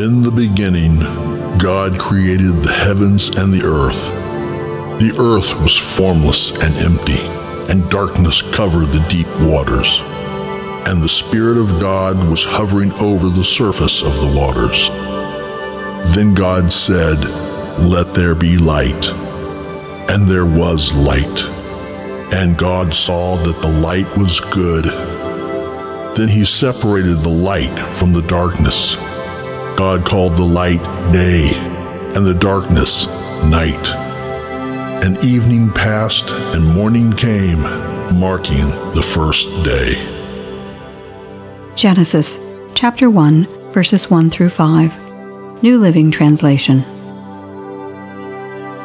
In the beginning, God created the heavens and the earth. The earth was formless and empty, and darkness covered the deep waters. And the Spirit of God was hovering over the surface of the waters. Then God said, Let there be light. And there was light. And God saw that the light was good. Then he separated the light from the darkness. God called the light day, and the darkness night. And evening passed, and morning came, marking the first day. Genesis chapter 1, verses 1 through 5. New Living Translation.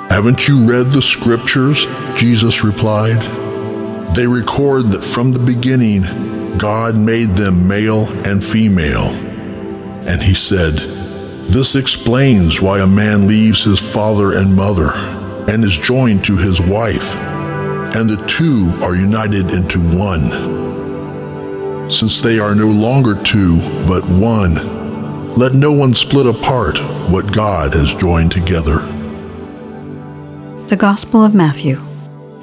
Haven't you read the scriptures? Jesus replied. They record that from the beginning, God made them male and female. And he said, This explains why a man leaves his father and mother and is joined to his wife, and the two are united into one. Since they are no longer two, but one, let no one split apart what God has joined together. The Gospel of Matthew,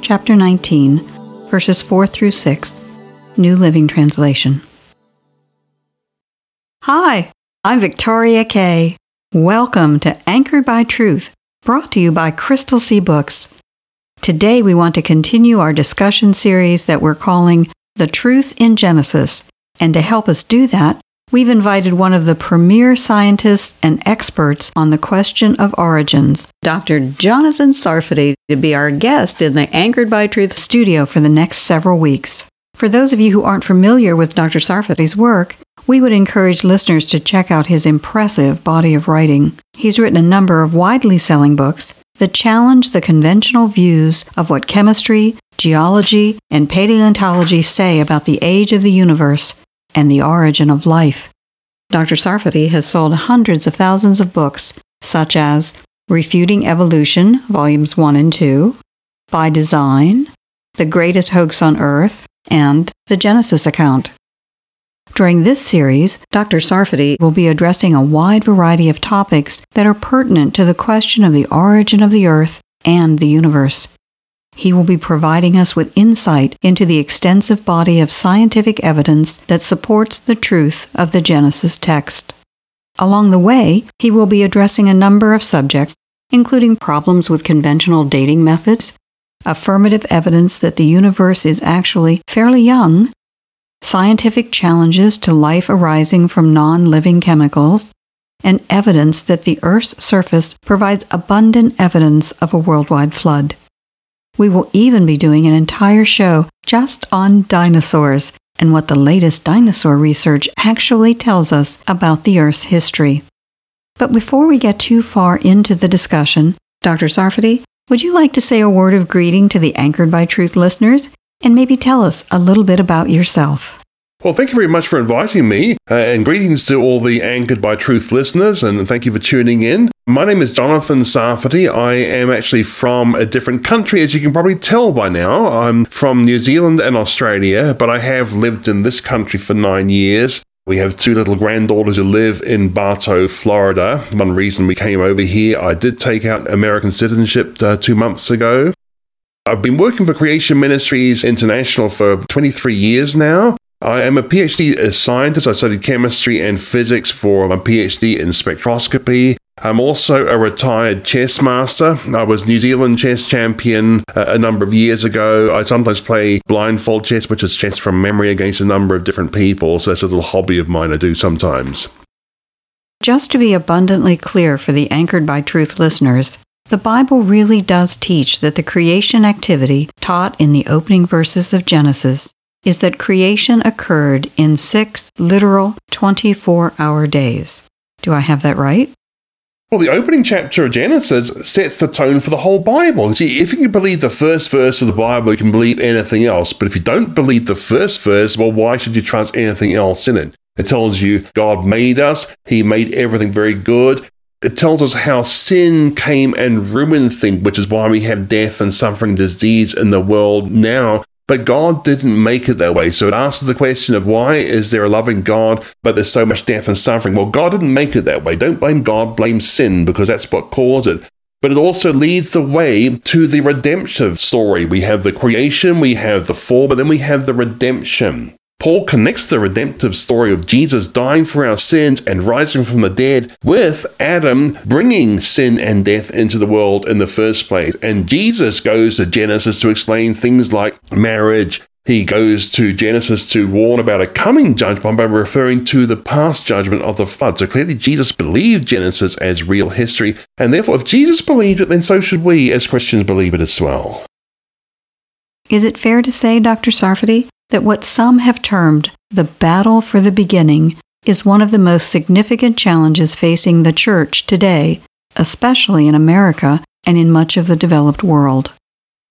chapter 19, verses 4 through 6, New Living Translation. Hi, I'm Victoria Kay. Welcome to Anchored by Truth, brought to you by Crystal Sea Books. Today we want to continue our discussion series that we're calling The Truth in Genesis, and to help us do that, we've invited one of the premier scientists and experts on the question of origins, Dr. Jonathan Sarfati, to be our guest in the Anchored by Truth studio for the next several weeks. For those of you who aren't familiar with Dr. Sarfati's work, we would encourage listeners to check out his impressive body of writing. He's written a number of widely selling books that challenge the conventional views of what chemistry, geology, and paleontology say about the age of the universe and the origin of life. Dr. Sarfati has sold hundreds of thousands of books, such as Refuting Evolution, Volumes 1 and 2, By Design, The Greatest Hoax on Earth, and The Genesis Account. During this series, Dr. Sarfati will be addressing a wide variety of topics that are pertinent to the question of the origin of the Earth and the universe. He will be providing us with insight into the extensive body of scientific evidence that supports the truth of the Genesis text. Along the way, he will be addressing a number of subjects, including problems with conventional dating methods, affirmative evidence that the universe is actually fairly young, scientific challenges to life arising from non living chemicals, and evidence that the Earth's surface provides abundant evidence of a worldwide flood. We will even be doing an entire show just on dinosaurs and what the latest dinosaur research actually tells us about the Earth's history. But before we get too far into the discussion, Dr. Sarfati, would you like to say a word of greeting to the Anchored by Truth listeners and maybe tell us a little bit about yourself? Well, thank you very much for inviting me, uh, and greetings to all the Anchored by Truth listeners, and thank you for tuning in. My name is Jonathan Sarfati. I am actually from a different country, as you can probably tell by now. I'm from New Zealand and Australia, but I have lived in this country for nine years. We have two little granddaughters who live in Bartow, Florida. One reason we came over here, I did take out American citizenship uh, two months ago. I've been working for Creation Ministries International for 23 years now. I am a PhD scientist. I studied chemistry and physics for my PhD in spectroscopy. I'm also a retired chess master. I was New Zealand chess champion uh, a number of years ago. I sometimes play blindfold chess, which is chess from memory against a number of different people. So that's a little hobby of mine I do sometimes. Just to be abundantly clear for the Anchored by Truth listeners, the Bible really does teach that the creation activity taught in the opening verses of Genesis is that creation occurred in six literal 24 hour days. Do I have that right? Well, the opening chapter of Genesis sets the tone for the whole Bible. See, if you can believe the first verse of the Bible, you can believe anything else. But if you don't believe the first verse, well, why should you trust anything else in it? It tells you God made us, He made everything very good. It tells us how sin came and ruined things, which is why we have death and suffering, disease in the world now. But God didn't make it that way. So it answers the question of why is there a loving God, but there's so much death and suffering? Well, God didn't make it that way. Don't blame God, blame sin, because that's what caused it. But it also leads the way to the redemptive story. We have the creation, we have the fall, but then we have the redemption. Paul connects the redemptive story of Jesus dying for our sins and rising from the dead with Adam bringing sin and death into the world in the first place. And Jesus goes to Genesis to explain things like marriage. He goes to Genesis to warn about a coming judgment by referring to the past judgment of the flood. So clearly, Jesus believed Genesis as real history. And therefore, if Jesus believed it, then so should we as Christians believe it as well. Is it fair to say, Dr. Sarfati, that what some have termed the battle for the beginning is one of the most significant challenges facing the church today, especially in America and in much of the developed world.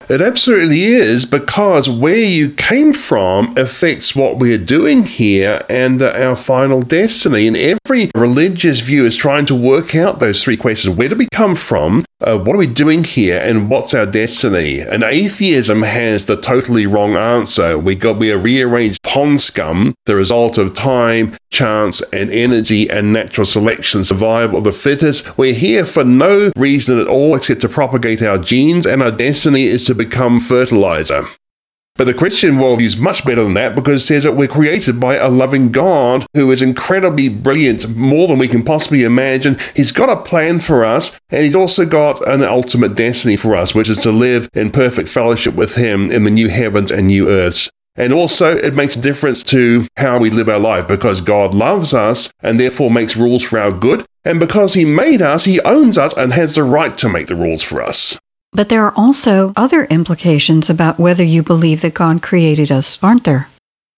It absolutely is because where you came from affects what we're doing here and uh, our final destiny. And every religious view is trying to work out those three questions where do we come from? Uh, what are we doing here? And what's our destiny? And atheism has the totally wrong answer. We got we are rearranged pond scum, the result of time, chance, and energy and natural selection, survival of the fittest. We're here for no reason at all except to propagate our genes, and our destiny is to become fertilizer. But the Christian worldview is much better than that because it says that we're created by a loving God who is incredibly brilliant, more than we can possibly imagine. He's got a plan for us, and He's also got an ultimate destiny for us, which is to live in perfect fellowship with Him in the new heavens and new earths. And also, it makes a difference to how we live our life because God loves us and therefore makes rules for our good. And because He made us, He owns us and has the right to make the rules for us. But there are also other implications about whether you believe that God created us, aren't there?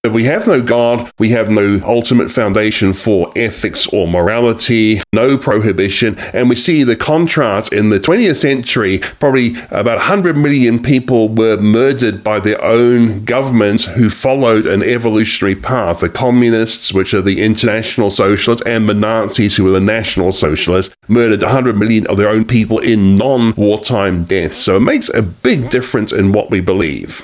If we have no God, we have no ultimate foundation for ethics or morality, no prohibition. And we see the contrast in the 20th century. Probably about 100 million people were murdered by their own governments who followed an evolutionary path. The communists, which are the international socialists, and the Nazis, who were the national socialists, murdered 100 million of their own people in non wartime deaths. So it makes a big difference in what we believe.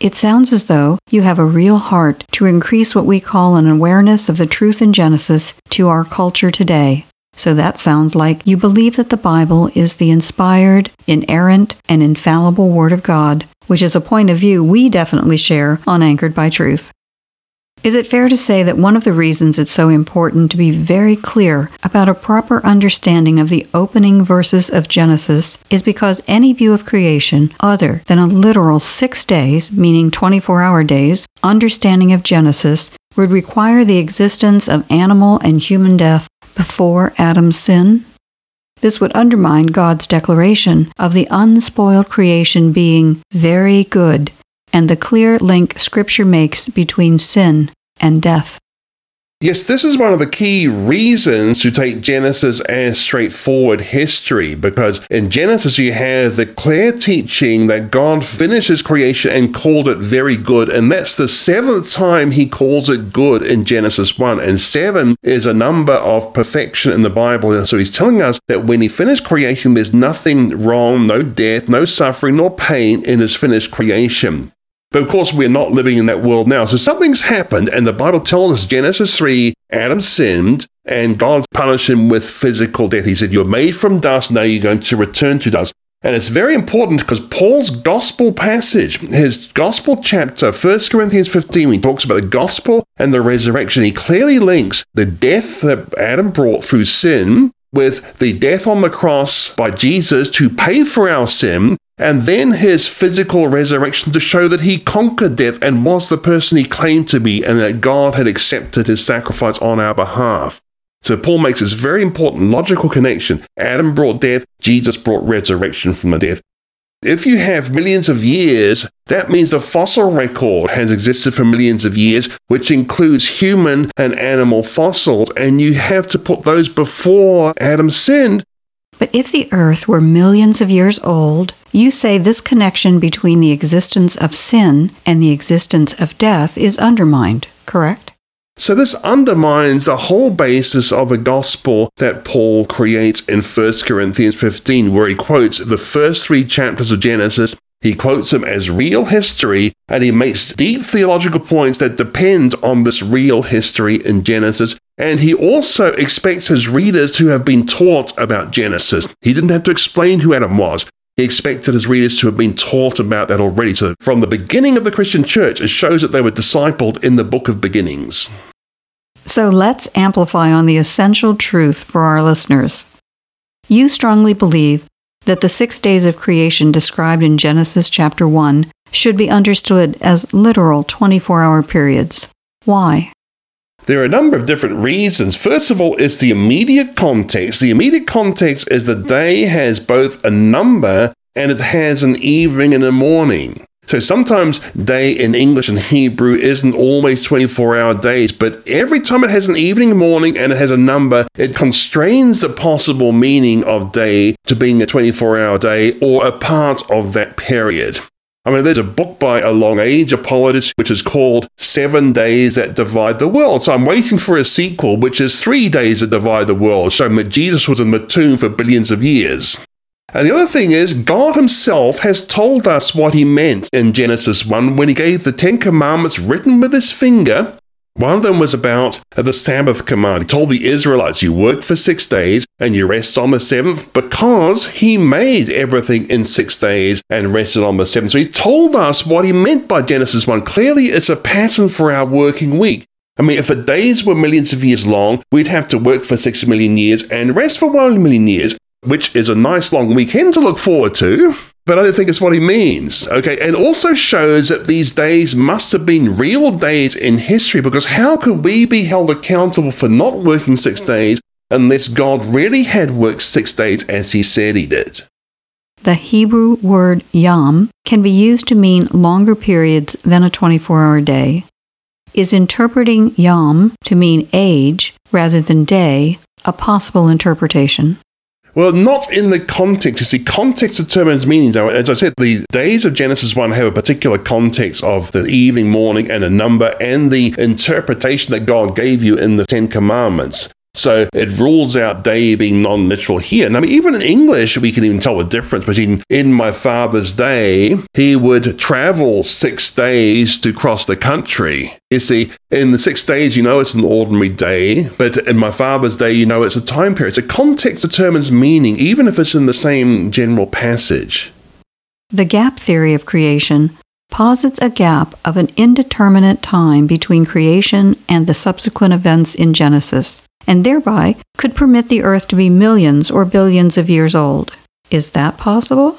It sounds as though you have a real heart to increase what we call an awareness of the truth in Genesis to our culture today. So that sounds like you believe that the Bible is the inspired, inerrant, and infallible Word of God, which is a point of view we definitely share on Anchored by Truth. Is it fair to say that one of the reasons it's so important to be very clear about a proper understanding of the opening verses of Genesis is because any view of creation other than a literal six days, meaning 24 hour days, understanding of Genesis would require the existence of animal and human death before Adam's sin? This would undermine God's declaration of the unspoiled creation being very good and the clear link Scripture makes between sin and death. Yes, this is one of the key reasons to take Genesis as straightforward history because in Genesis you have the clear teaching that God finishes creation and called it very good. And that's the seventh time he calls it good in Genesis 1. And seven is a number of perfection in the Bible. So he's telling us that when he finished creation, there's nothing wrong, no death, no suffering, nor pain in his finished creation. But of course, we're not living in that world now. So something's happened, and the Bible tells us Genesis 3 Adam sinned, and God punished him with physical death. He said, You're made from dust, now you're going to return to dust. And it's very important because Paul's gospel passage, his gospel chapter, 1 Corinthians 15, he talks about the gospel and the resurrection. He clearly links the death that Adam brought through sin with the death on the cross by Jesus to pay for our sin and then his physical resurrection to show that he conquered death and was the person he claimed to be, and that God had accepted his sacrifice on our behalf. So Paul makes this very important logical connection. Adam brought death, Jesus brought resurrection from the death. If you have millions of years, that means the fossil record has existed for millions of years, which includes human and animal fossils, and you have to put those before Adam sinned. But if the earth were millions of years old, you say this connection between the existence of sin and the existence of death is undermined, correct? So this undermines the whole basis of the gospel that Paul creates in 1 Corinthians 15, where he quotes the first three chapters of Genesis. He quotes them as real history, and he makes deep theological points that depend on this real history in Genesis. And he also expects his readers to have been taught about Genesis. He didn't have to explain who Adam was. He expected his readers to have been taught about that already. So, from the beginning of the Christian church, it shows that they were discipled in the book of beginnings. So let's amplify on the essential truth for our listeners. You strongly believe that the six days of creation described in Genesis chapter 1 should be understood as literal 24 hour periods. Why? There are a number of different reasons. First of all, it's the immediate context. The immediate context is the day has both a number and it has an evening and a morning. So sometimes day in English and Hebrew isn't always 24 hour days, but every time it has an evening, morning, and it has a number, it constrains the possible meaning of day to being a 24 hour day or a part of that period. I mean, there's a book by a long age apologist which is called Seven Days That Divide the World. So I'm waiting for a sequel, which is Three Days That Divide the World, showing that Jesus was in the tomb for billions of years. And the other thing is, God Himself has told us what He meant in Genesis 1 when He gave the Ten Commandments written with His finger. One of them was about the Sabbath command. He told the Israelites, You work for six days and you rest on the seventh because He made everything in six days and rested on the seventh. So He told us what He meant by Genesis 1. Clearly, it's a pattern for our working week. I mean, if the days were millions of years long, we'd have to work for six million years and rest for one million years which is a nice long weekend to look forward to. But I don't think it's what he means. Okay, and also shows that these days must have been real days in history because how could we be held accountable for not working six days unless God really had worked six days as he said he did? The Hebrew word yom can be used to mean longer periods than a 24 hour day. Is interpreting yom to mean age rather than day a possible interpretation? Well, not in the context. You see, context determines meaning. As I said, the days of Genesis 1 have a particular context of the evening, morning, and a number, and the interpretation that God gave you in the Ten Commandments. So it rules out day being non literal here. Now, even in English, we can even tell the difference between in my father's day, he would travel six days to cross the country. You see, in the six days, you know it's an ordinary day, but in my father's day, you know it's a time period. So context determines meaning, even if it's in the same general passage. The gap theory of creation posits a gap of an indeterminate time between creation and the subsequent events in Genesis and thereby could permit the Earth to be millions or billions of years old. Is that possible?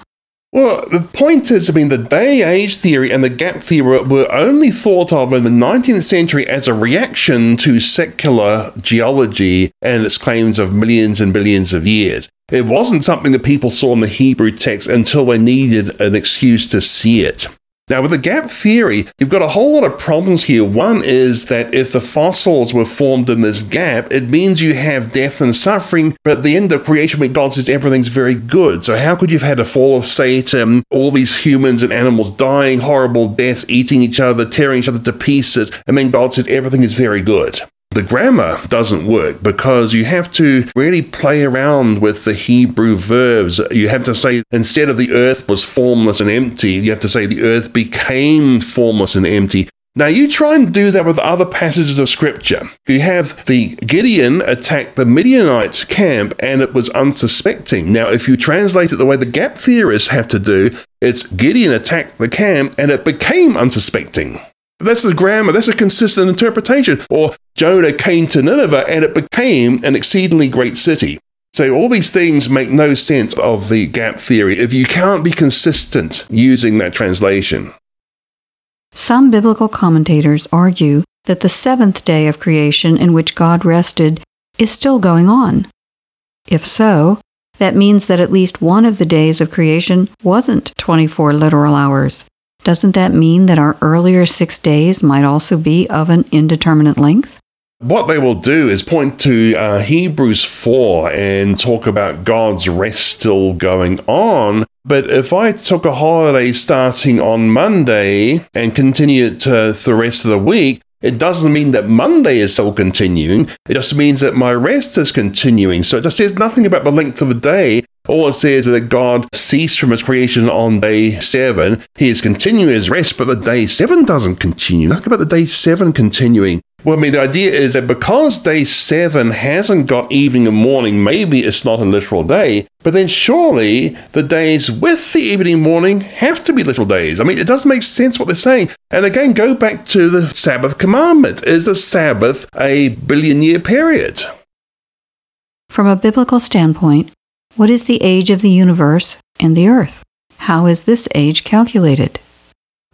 Well, the point is, I mean, the day age theory and the gap theory were only thought of in the 19th century as a reaction to secular geology and its claims of millions and billions of years. It wasn't something that people saw in the Hebrew text until they needed an excuse to see it. Now, with the gap theory, you've got a whole lot of problems here. One is that if the fossils were formed in this gap, it means you have death and suffering, but at the end of creation, when God says everything's very good. So, how could you have had a fall of Satan, all these humans and animals dying horrible deaths, eating each other, tearing each other to pieces, and then God says everything is very good? The grammar doesn't work because you have to really play around with the Hebrew verbs. You have to say, instead of the earth was formless and empty, you have to say the earth became formless and empty. Now, you try and do that with other passages of scripture. You have the Gideon attack the Midianite camp and it was unsuspecting. Now, if you translate it the way the gap theorists have to do, it's Gideon attacked the camp and it became unsuspecting. That's the grammar, that's a consistent interpretation. Or Jonah came to Nineveh and it became an exceedingly great city. So all these things make no sense of the gap theory if you can't be consistent using that translation. Some biblical commentators argue that the seventh day of creation in which God rested is still going on. If so, That means that at least one of the days of creation wasn't 24 literal hours. Doesn't that mean that our earlier six days might also be of an indeterminate length? What they will do is point to uh, Hebrews 4 and talk about God's rest still going on. But if I took a holiday starting on Monday and continued to the rest of the week, it doesn't mean that Monday is still continuing. It just means that my rest is continuing. So it just says nothing about the length of a day. All it says is that God ceased from his creation on day seven. He is continuing his rest, but the day seven doesn't continue. Nothing about the day seven continuing. Well, I mean, the idea is that because day seven hasn't got evening and morning, maybe it's not a literal day, but then surely the days with the evening and morning have to be literal days. I mean, it doesn't make sense what they're saying. And again, go back to the Sabbath commandment. Is the Sabbath a billion year period? From a biblical standpoint, what is the age of the universe and the earth? How is this age calculated?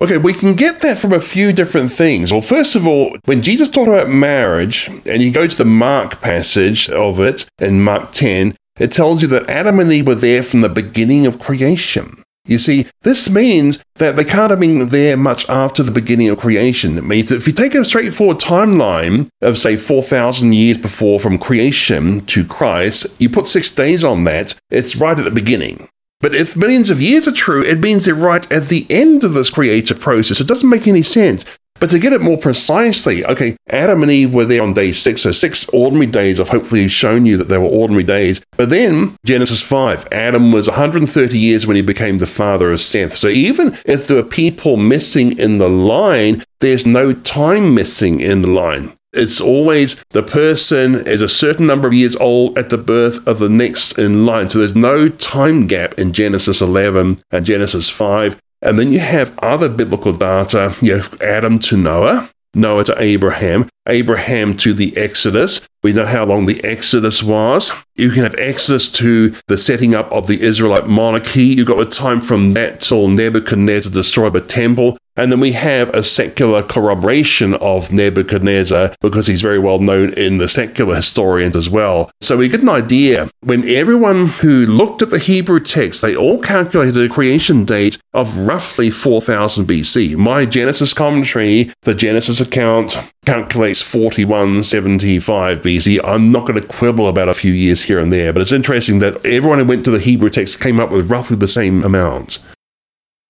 Okay, we can get that from a few different things. Well, first of all, when Jesus talked about marriage, and you go to the Mark passage of it in Mark 10, it tells you that Adam and Eve were there from the beginning of creation. You see, this means that they can't have been there much after the beginning of creation. It means that if you take a straightforward timeline of, say, 4,000 years before from creation to Christ, you put six days on that, it's right at the beginning. But if millions of years are true, it means they're right at the end of this creative process. It doesn't make any sense. But to get it more precisely, okay, Adam and Eve were there on day six, so six ordinary days. I've hopefully shown you that they were ordinary days. But then, Genesis 5, Adam was 130 years when he became the father of Seth. So even if there were people missing in the line, there's no time missing in the line. It's always the person is a certain number of years old at the birth of the next in line. So there's no time gap in Genesis 11 and Genesis 5. And then you have other biblical data. You have Adam to Noah, Noah to Abraham, Abraham to the Exodus. We know how long the Exodus was. You can have Exodus to the setting up of the Israelite monarchy. You've got the time from that till Nebuchadnezzar destroyed the temple. And then we have a secular corroboration of Nebuchadnezzar because he's very well known in the secular historians as well. So we get an idea when everyone who looked at the Hebrew text, they all calculated a creation date of roughly 4000 BC. My Genesis commentary, the Genesis account, calculates 4175 BC. I'm not going to quibble about a few years here and there, but it's interesting that everyone who went to the Hebrew text came up with roughly the same amount.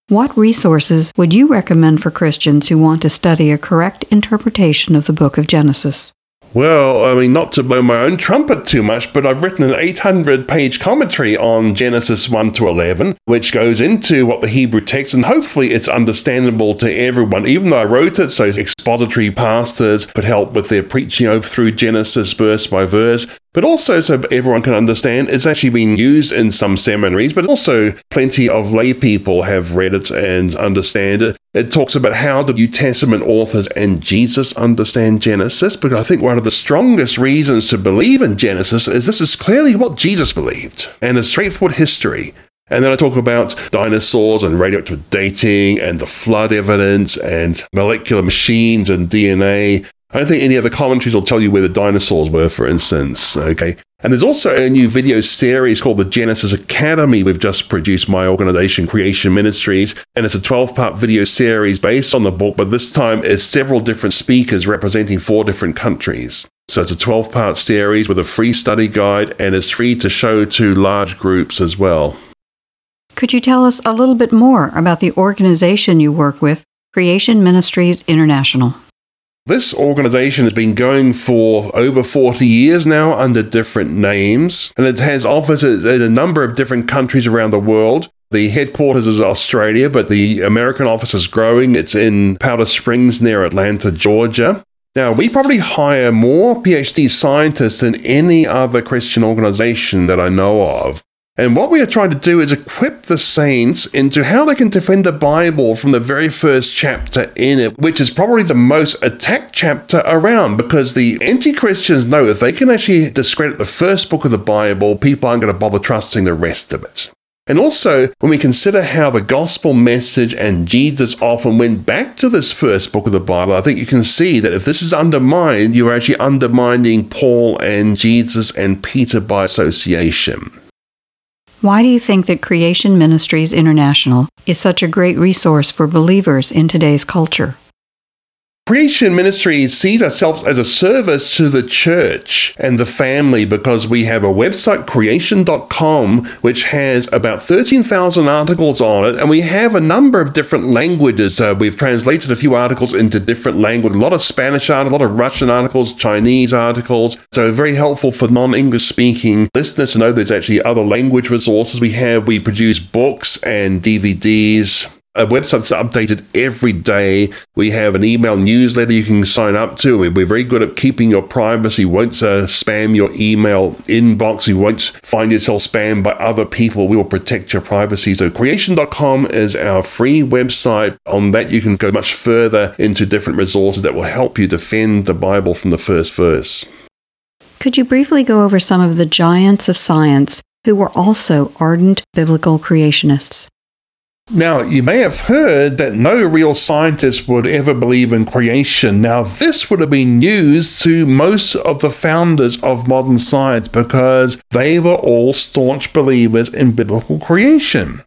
What resources would you recommend for Christians who want to study a correct interpretation of the book of Genesis? Well, I mean, not to blow my own trumpet too much, but I've written an 800 page commentary on Genesis 1 to 11, which goes into what the Hebrew text, and hopefully it's understandable to everyone. Even though I wrote it, so expository pastors could help with their preaching over through Genesis verse by verse but also so everyone can understand. It's actually been used in some seminaries, but also plenty of lay people have read it and understand it. It talks about how the New Testament authors and Jesus understand Genesis, because I think one of the strongest reasons to believe in Genesis is this is clearly what Jesus believed, and a straightforward history. And then I talk about dinosaurs and radioactive dating and the flood evidence and molecular machines and DNA I don't think any of the commentaries will tell you where the dinosaurs were, for instance. Okay. And there's also a new video series called the Genesis Academy we've just produced, my organization, Creation Ministries. And it's a 12 part video series based on the book, but this time it's several different speakers representing four different countries. So it's a 12 part series with a free study guide and it's free to show to large groups as well. Could you tell us a little bit more about the organization you work with, Creation Ministries International? This organization has been going for over 40 years now under different names, and it has offices in a number of different countries around the world. The headquarters is Australia, but the American office is growing. It's in Powder Springs near Atlanta, Georgia. Now, we probably hire more PhD scientists than any other Christian organization that I know of. And what we are trying to do is equip the saints into how they can defend the Bible from the very first chapter in it, which is probably the most attacked chapter around because the anti Christians know if they can actually discredit the first book of the Bible, people aren't going to bother trusting the rest of it. And also, when we consider how the gospel message and Jesus often went back to this first book of the Bible, I think you can see that if this is undermined, you're actually undermining Paul and Jesus and Peter by association. Why do you think that Creation Ministries International is such a great resource for believers in today's culture? Creation Ministry sees ourselves as a service to the church and the family because we have a website, creation.com, which has about 13,000 articles on it, and we have a number of different languages. Uh, we've translated a few articles into different languages, a lot of Spanish articles, a lot of Russian articles, Chinese articles. So, very helpful for non English speaking listeners to know there's actually other language resources we have. We produce books and DVDs a website that's updated every day. We have an email newsletter you can sign up to. We're very good at keeping your privacy. We won't uh, spam your email inbox. You won't find yourself spammed by other people. We will protect your privacy. So creation.com is our free website. On that, you can go much further into different resources that will help you defend the Bible from the first verse. Could you briefly go over some of the giants of science who were also ardent biblical creationists? Now, you may have heard that no real scientist would ever believe in creation. Now, this would have been news to most of the founders of modern science because they were all staunch believers in biblical creation.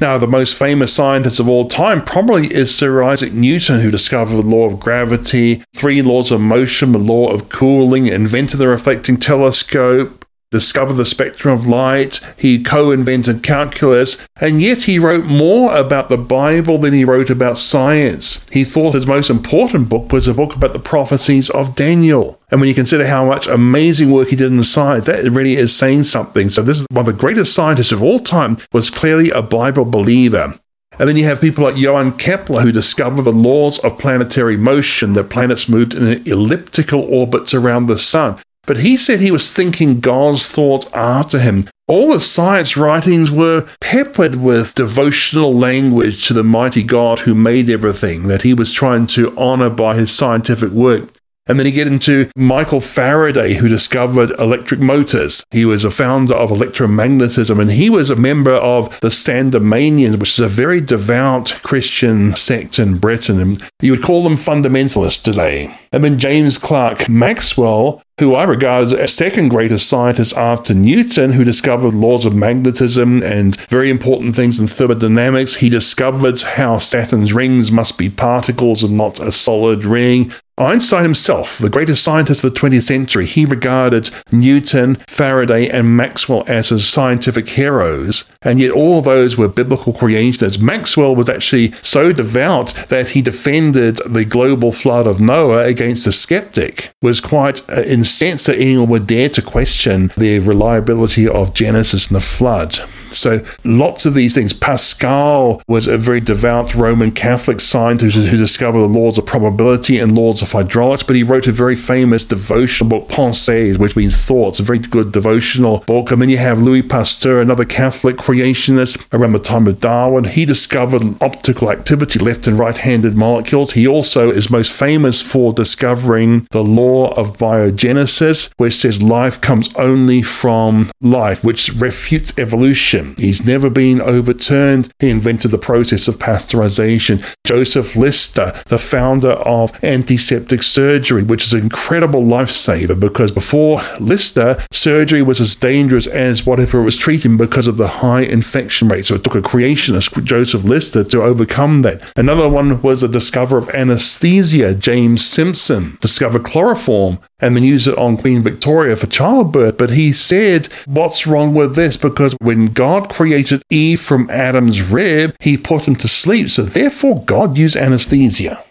Now, the most famous scientist of all time probably is Sir Isaac Newton, who discovered the law of gravity, three laws of motion, the law of cooling, invented the reflecting telescope, discovered the spectrum of light, he co invented calculus, and yet he wrote more about the Bible than he wrote about science. He thought his most important book was a book about the prophecies of Daniel. And when you consider how much amazing work he did in science, that really is saying something. So, this is one of the greatest scientists of all time, was clearly a Bible believer. And then you have people like Johann Kepler, who discovered the laws of planetary motion, that planets moved in elliptical orbits around the sun. But he said he was thinking God's thoughts after him. All the science writings were peppered with devotional language to the mighty God who made everything that he was trying to honor by his scientific work. And then you get into Michael Faraday, who discovered electric motors. He was a founder of electromagnetism, and he was a member of the Sandemanians, which is a very devout Christian sect in Britain. And you would call them fundamentalists today. And then James Clerk Maxwell, who I regard as a second greatest scientist after Newton, who discovered laws of magnetism and very important things in thermodynamics. He discovered how Saturn's rings must be particles and not a solid ring. Einstein himself, the greatest scientist of the 20th century, he regarded Newton, Faraday, and Maxwell as his scientific heroes, and yet all those were biblical creationists. Maxwell was actually so devout that he defended the global flood of Noah against the skeptic, was quite uh, incensed that anyone would dare to question the reliability of Genesis and the flood. So lots of these things. Pascal was a very devout Roman Catholic scientist who discovered the laws of probability and laws of hydraulics, but he wrote a very famous devotional book, Pensées, which means thoughts, a very good devotional book. And then you have Louis Pasteur, another Catholic creationist around the time of Darwin. He discovered optical activity, left and right handed molecules. He also is most famous for discovering the law of biogenesis, which says life comes only from life, which refutes evolution He's never been overturned. He invented the process of pasteurization. Joseph Lister, the founder of antiseptic surgery, which is an incredible lifesaver because before Lister, surgery was as dangerous as whatever it was treating because of the high infection rate. So it took a creationist, Joseph Lister, to overcome that. Another one was the discoverer of anesthesia, James Simpson, discovered chloroform and then used it on Queen Victoria for childbirth. But he said, What's wrong with this? Because when God created Eve from Adam's rib, he put him to sleep. So therefore, God used anesthesia.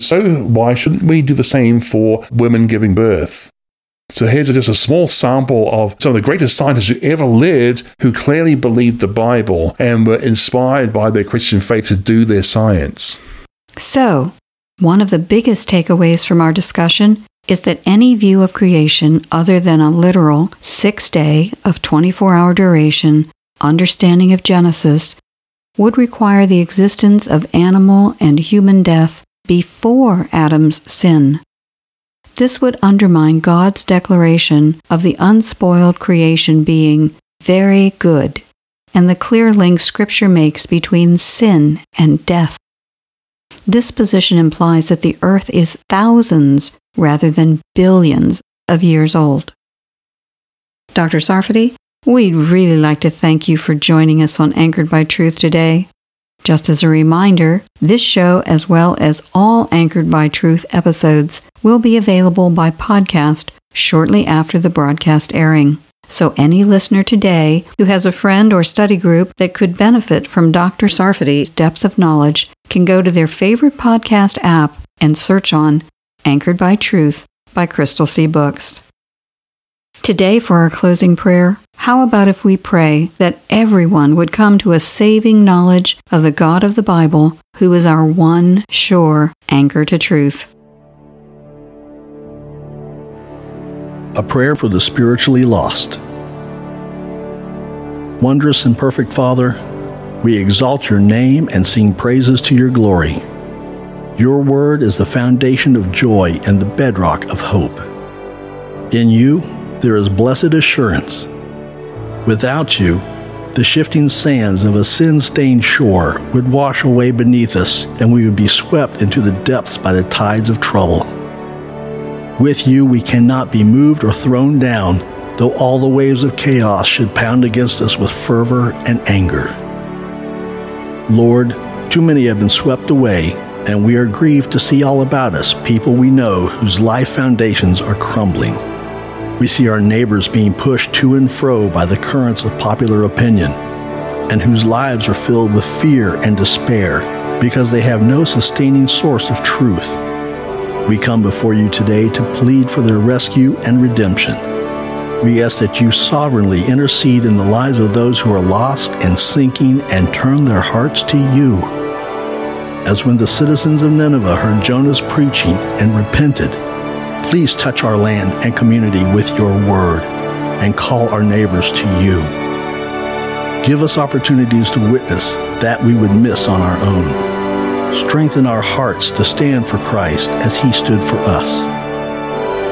So why shouldn't we do the same for women giving birth? So here's just a small sample of some of the greatest scientists who ever lived who clearly believed the Bible and were inspired by their Christian faith to do their science. So, one of the biggest takeaways from our discussion is that any view of creation other than a literal six day of 24 hour duration understanding of Genesis would require the existence of animal and human death before Adam's sin. This would undermine God's declaration of the unspoiled creation being very good and the clear link Scripture makes between sin and death. This position implies that the earth is thousands rather than billions of years old. Dr. Sarfati, We'd really like to thank you for joining us on Anchored by Truth today. Just as a reminder, this show, as well as all Anchored by Truth episodes, will be available by podcast shortly after the broadcast airing. So any listener today who has a friend or study group that could benefit from Dr. Sarfati's depth of knowledge can go to their favorite podcast app and search on Anchored by Truth by Crystal Sea Books. Today, for our closing prayer, how about if we pray that everyone would come to a saving knowledge of the God of the Bible, who is our one sure anchor to truth? A prayer for the spiritually lost. Wondrous and perfect Father, we exalt your name and sing praises to your glory. Your word is the foundation of joy and the bedrock of hope. In you, there is blessed assurance. Without you, the shifting sands of a sin stained shore would wash away beneath us, and we would be swept into the depths by the tides of trouble. With you, we cannot be moved or thrown down, though all the waves of chaos should pound against us with fervor and anger. Lord, too many have been swept away, and we are grieved to see all about us people we know whose life foundations are crumbling. We see our neighbors being pushed to and fro by the currents of popular opinion, and whose lives are filled with fear and despair because they have no sustaining source of truth. We come before you today to plead for their rescue and redemption. We ask that you sovereignly intercede in the lives of those who are lost and sinking and turn their hearts to you. As when the citizens of Nineveh heard Jonah's preaching and repented, Please touch our land and community with your word and call our neighbors to you. Give us opportunities to witness that we would miss on our own. Strengthen our hearts to stand for Christ as he stood for us.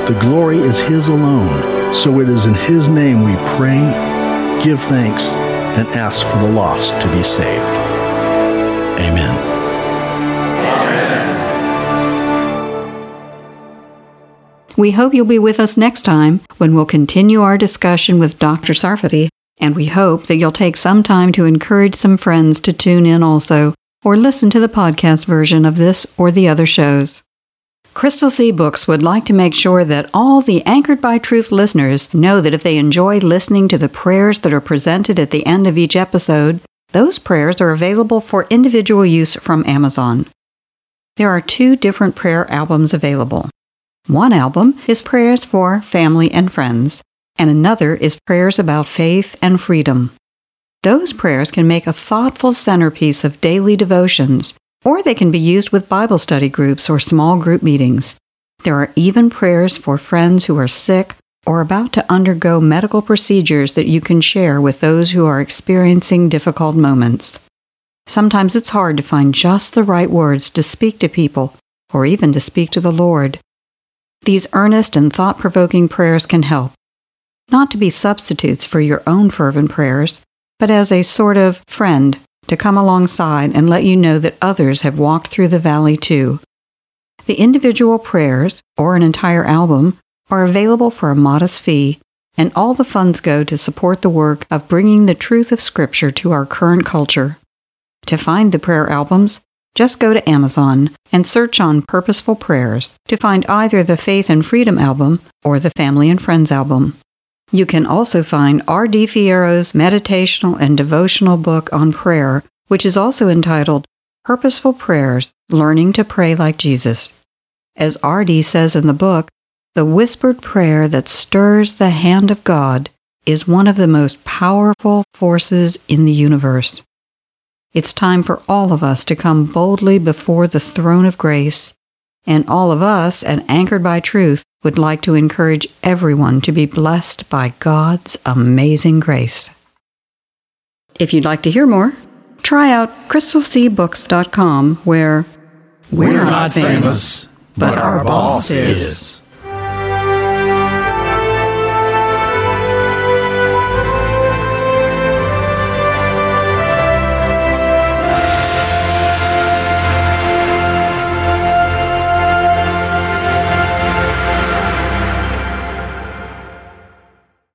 The glory is his alone, so it is in his name we pray, give thanks, and ask for the lost to be saved. Amen. We hope you'll be with us next time when we'll continue our discussion with Dr. Sarfati, and we hope that you'll take some time to encourage some friends to tune in also, or listen to the podcast version of this or the other shows. Crystal Sea Books would like to make sure that all the Anchored by Truth listeners know that if they enjoy listening to the prayers that are presented at the end of each episode, those prayers are available for individual use from Amazon. There are two different prayer albums available. One album is prayers for family and friends, and another is prayers about faith and freedom. Those prayers can make a thoughtful centerpiece of daily devotions, or they can be used with Bible study groups or small group meetings. There are even prayers for friends who are sick or about to undergo medical procedures that you can share with those who are experiencing difficult moments. Sometimes it's hard to find just the right words to speak to people or even to speak to the Lord. These earnest and thought provoking prayers can help, not to be substitutes for your own fervent prayers, but as a sort of friend to come alongside and let you know that others have walked through the valley too. The individual prayers, or an entire album, are available for a modest fee, and all the funds go to support the work of bringing the truth of Scripture to our current culture. To find the prayer albums, just go to Amazon and search on Purposeful Prayers to find either the Faith and Freedom album or the Family and Friends album. You can also find R.D. Fierro's meditational and devotional book on prayer, which is also entitled Purposeful Prayers Learning to Pray Like Jesus. As R.D. says in the book, the whispered prayer that stirs the hand of God is one of the most powerful forces in the universe. It's time for all of us to come boldly before the throne of grace, and all of us at Anchored by Truth would like to encourage everyone to be blessed by God's amazing grace. If you'd like to hear more, try out crystalseabooks.com where we're, we're not famous, but our boss is.